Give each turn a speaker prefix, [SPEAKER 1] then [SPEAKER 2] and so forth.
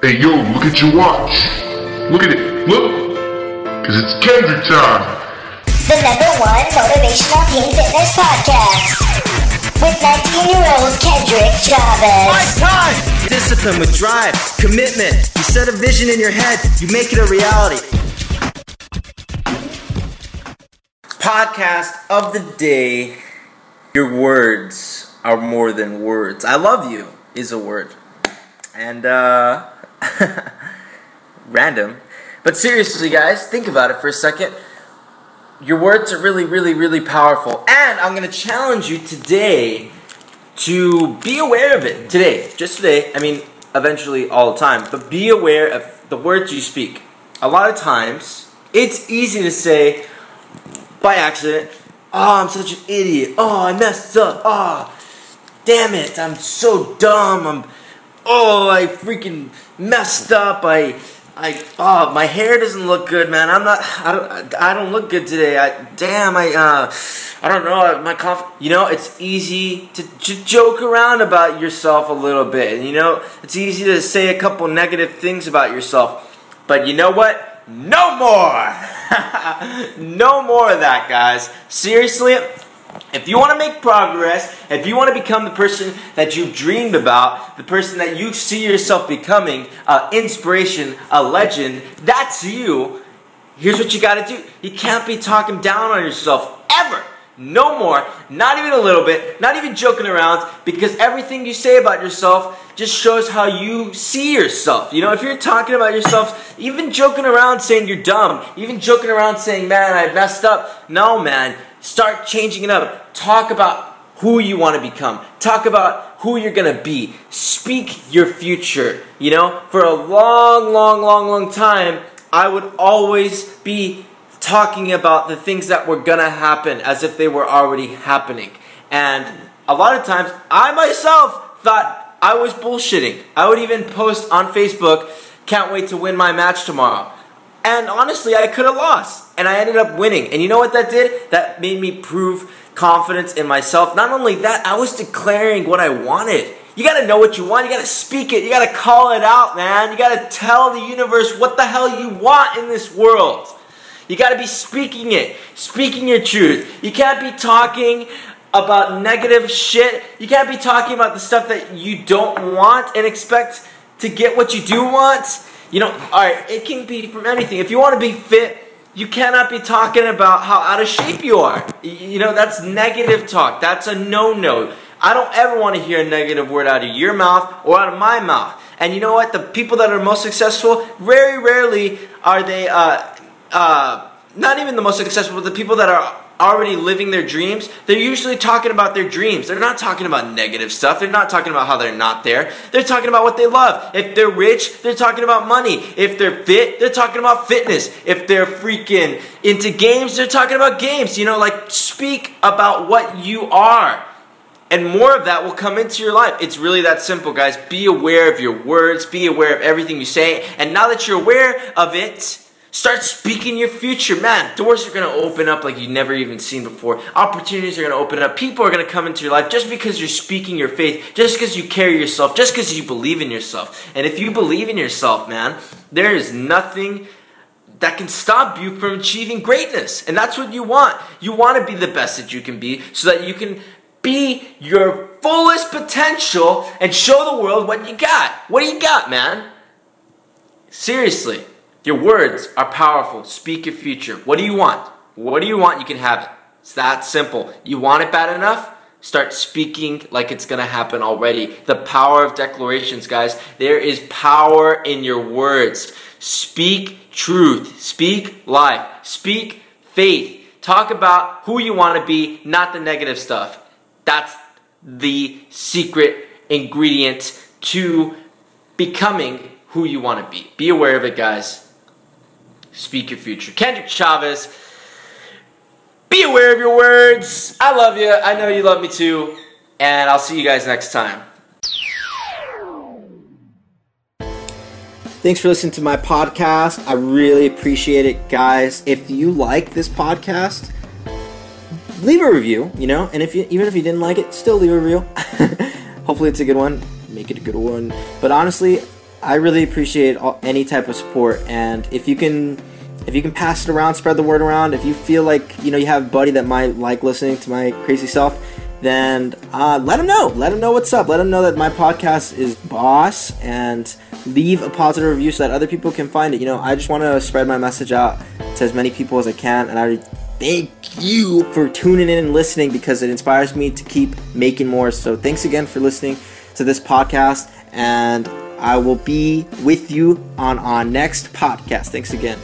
[SPEAKER 1] Hey yo, look at your watch. Look at it. Look. Cause it's Kendrick time.
[SPEAKER 2] The number one motivational teen fitness podcast. With 19 year old Kendrick Chavez.
[SPEAKER 3] My time! Discipline with drive, commitment. You set a vision in your head, you make it a reality. Podcast of the day. Your words are more than words. I love you is a word. And, uh, random. But seriously, guys, think about it for a second. Your words are really, really, really powerful. And I'm going to challenge you today to be aware of it. Today, just today. I mean, eventually all the time. But be aware of the words you speak. A lot of times, it's easy to say by accident, Oh, I'm such an idiot. Oh, I messed up. Oh, damn it. I'm so dumb. I'm. Oh, I freaking messed up. I. I oh my hair doesn't look good, man. I'm not. I don't. I don't look good today. I damn. I uh. I don't know. My conf. You know, it's easy to, to joke around about yourself a little bit, and you know, it's easy to say a couple negative things about yourself. But you know what? No more. no more of that, guys. Seriously. If you want to make progress, if you want to become the person that you've dreamed about, the person that you see yourself becoming, uh, inspiration, a legend, that's you. Here's what you got to do. You can't be talking down on yourself ever. No more, not even a little bit, not even joking around, because everything you say about yourself just shows how you see yourself. You know, if you're talking about yourself, even joking around saying you're dumb, even joking around saying, man, I messed up. No, man, start changing it up. Talk about who you want to become. Talk about who you're going to be. Speak your future. You know, for a long, long, long, long time, I would always be talking about the things that were gonna happen as if they were already happening. And a lot of times, I myself thought I was bullshitting. I would even post on Facebook, can't wait to win my match tomorrow. And honestly, I could have lost. And I ended up winning. And you know what that did? That made me prove confidence in myself. Not only that, I was declaring what I wanted. You gotta know what you want. You gotta speak it. You gotta call it out, man. You gotta tell the universe what the hell you want in this world. You got to be speaking it, speaking your truth. You can't be talking about negative shit. You can't be talking about the stuff that you don't want and expect to get what you do want. You know, all right, it can be from anything. If you want to be fit, you cannot be talking about how out of shape you are. You know, that's negative talk. That's a no no. I don't ever want to hear a negative word out of your mouth or out of my mouth. And you know what? The people that are most successful, very rarely are they uh, uh, not even the most successful, but the people that are already living their dreams, they're usually talking about their dreams. They're not talking about negative stuff. They're not talking about how they're not there. They're talking about what they love. If they're rich, they're talking about money. If they're fit, they're talking about fitness. If they're freaking into games, they're talking about games. You know, like speak about what you are. And more of that will come into your life. It's really that simple, guys. Be aware of your words, be aware of everything you say. And now that you're aware of it, Start speaking your future. Man, doors are going to open up like you've never even seen before. Opportunities are going to open up. People are going to come into your life just because you're speaking your faith, just because you carry yourself, just because you believe in yourself. And if you believe in yourself, man, there is nothing that can stop you from achieving greatness. And that's what you want. You want to be the best that you can be so that you can be your fullest potential and show the world what you got. What do you got, man? Seriously. Your words are powerful. Speak your future. What do you want? What do you want? You can have it. It's that simple. You want it bad enough? Start speaking like it's going to happen already. The power of declarations, guys. There is power in your words. Speak truth. Speak life. Speak faith. Talk about who you want to be, not the negative stuff. That's the secret ingredient to becoming who you want to be. Be aware of it, guys. Speak your future. Kendrick Chavez, be aware of your words. I love you. I know you love me too. And I'll see you guys next time. Thanks for listening to my podcast. I really appreciate it, guys. If you like this podcast, leave a review, you know, and if you even if you didn't like it, still leave a review. Hopefully it's a good one. Make it a good one. But honestly, I really appreciate all, any type of support, and if you can, if you can pass it around, spread the word around. If you feel like you know you have a buddy that might like listening to my crazy self, then uh, let him know. Let him know what's up. Let him know that my podcast is boss, and leave a positive review so that other people can find it. You know, I just want to spread my message out to as many people as I can, and I thank you for tuning in and listening because it inspires me to keep making more. So thanks again for listening to this podcast, and I will be with you on our next podcast. Thanks again.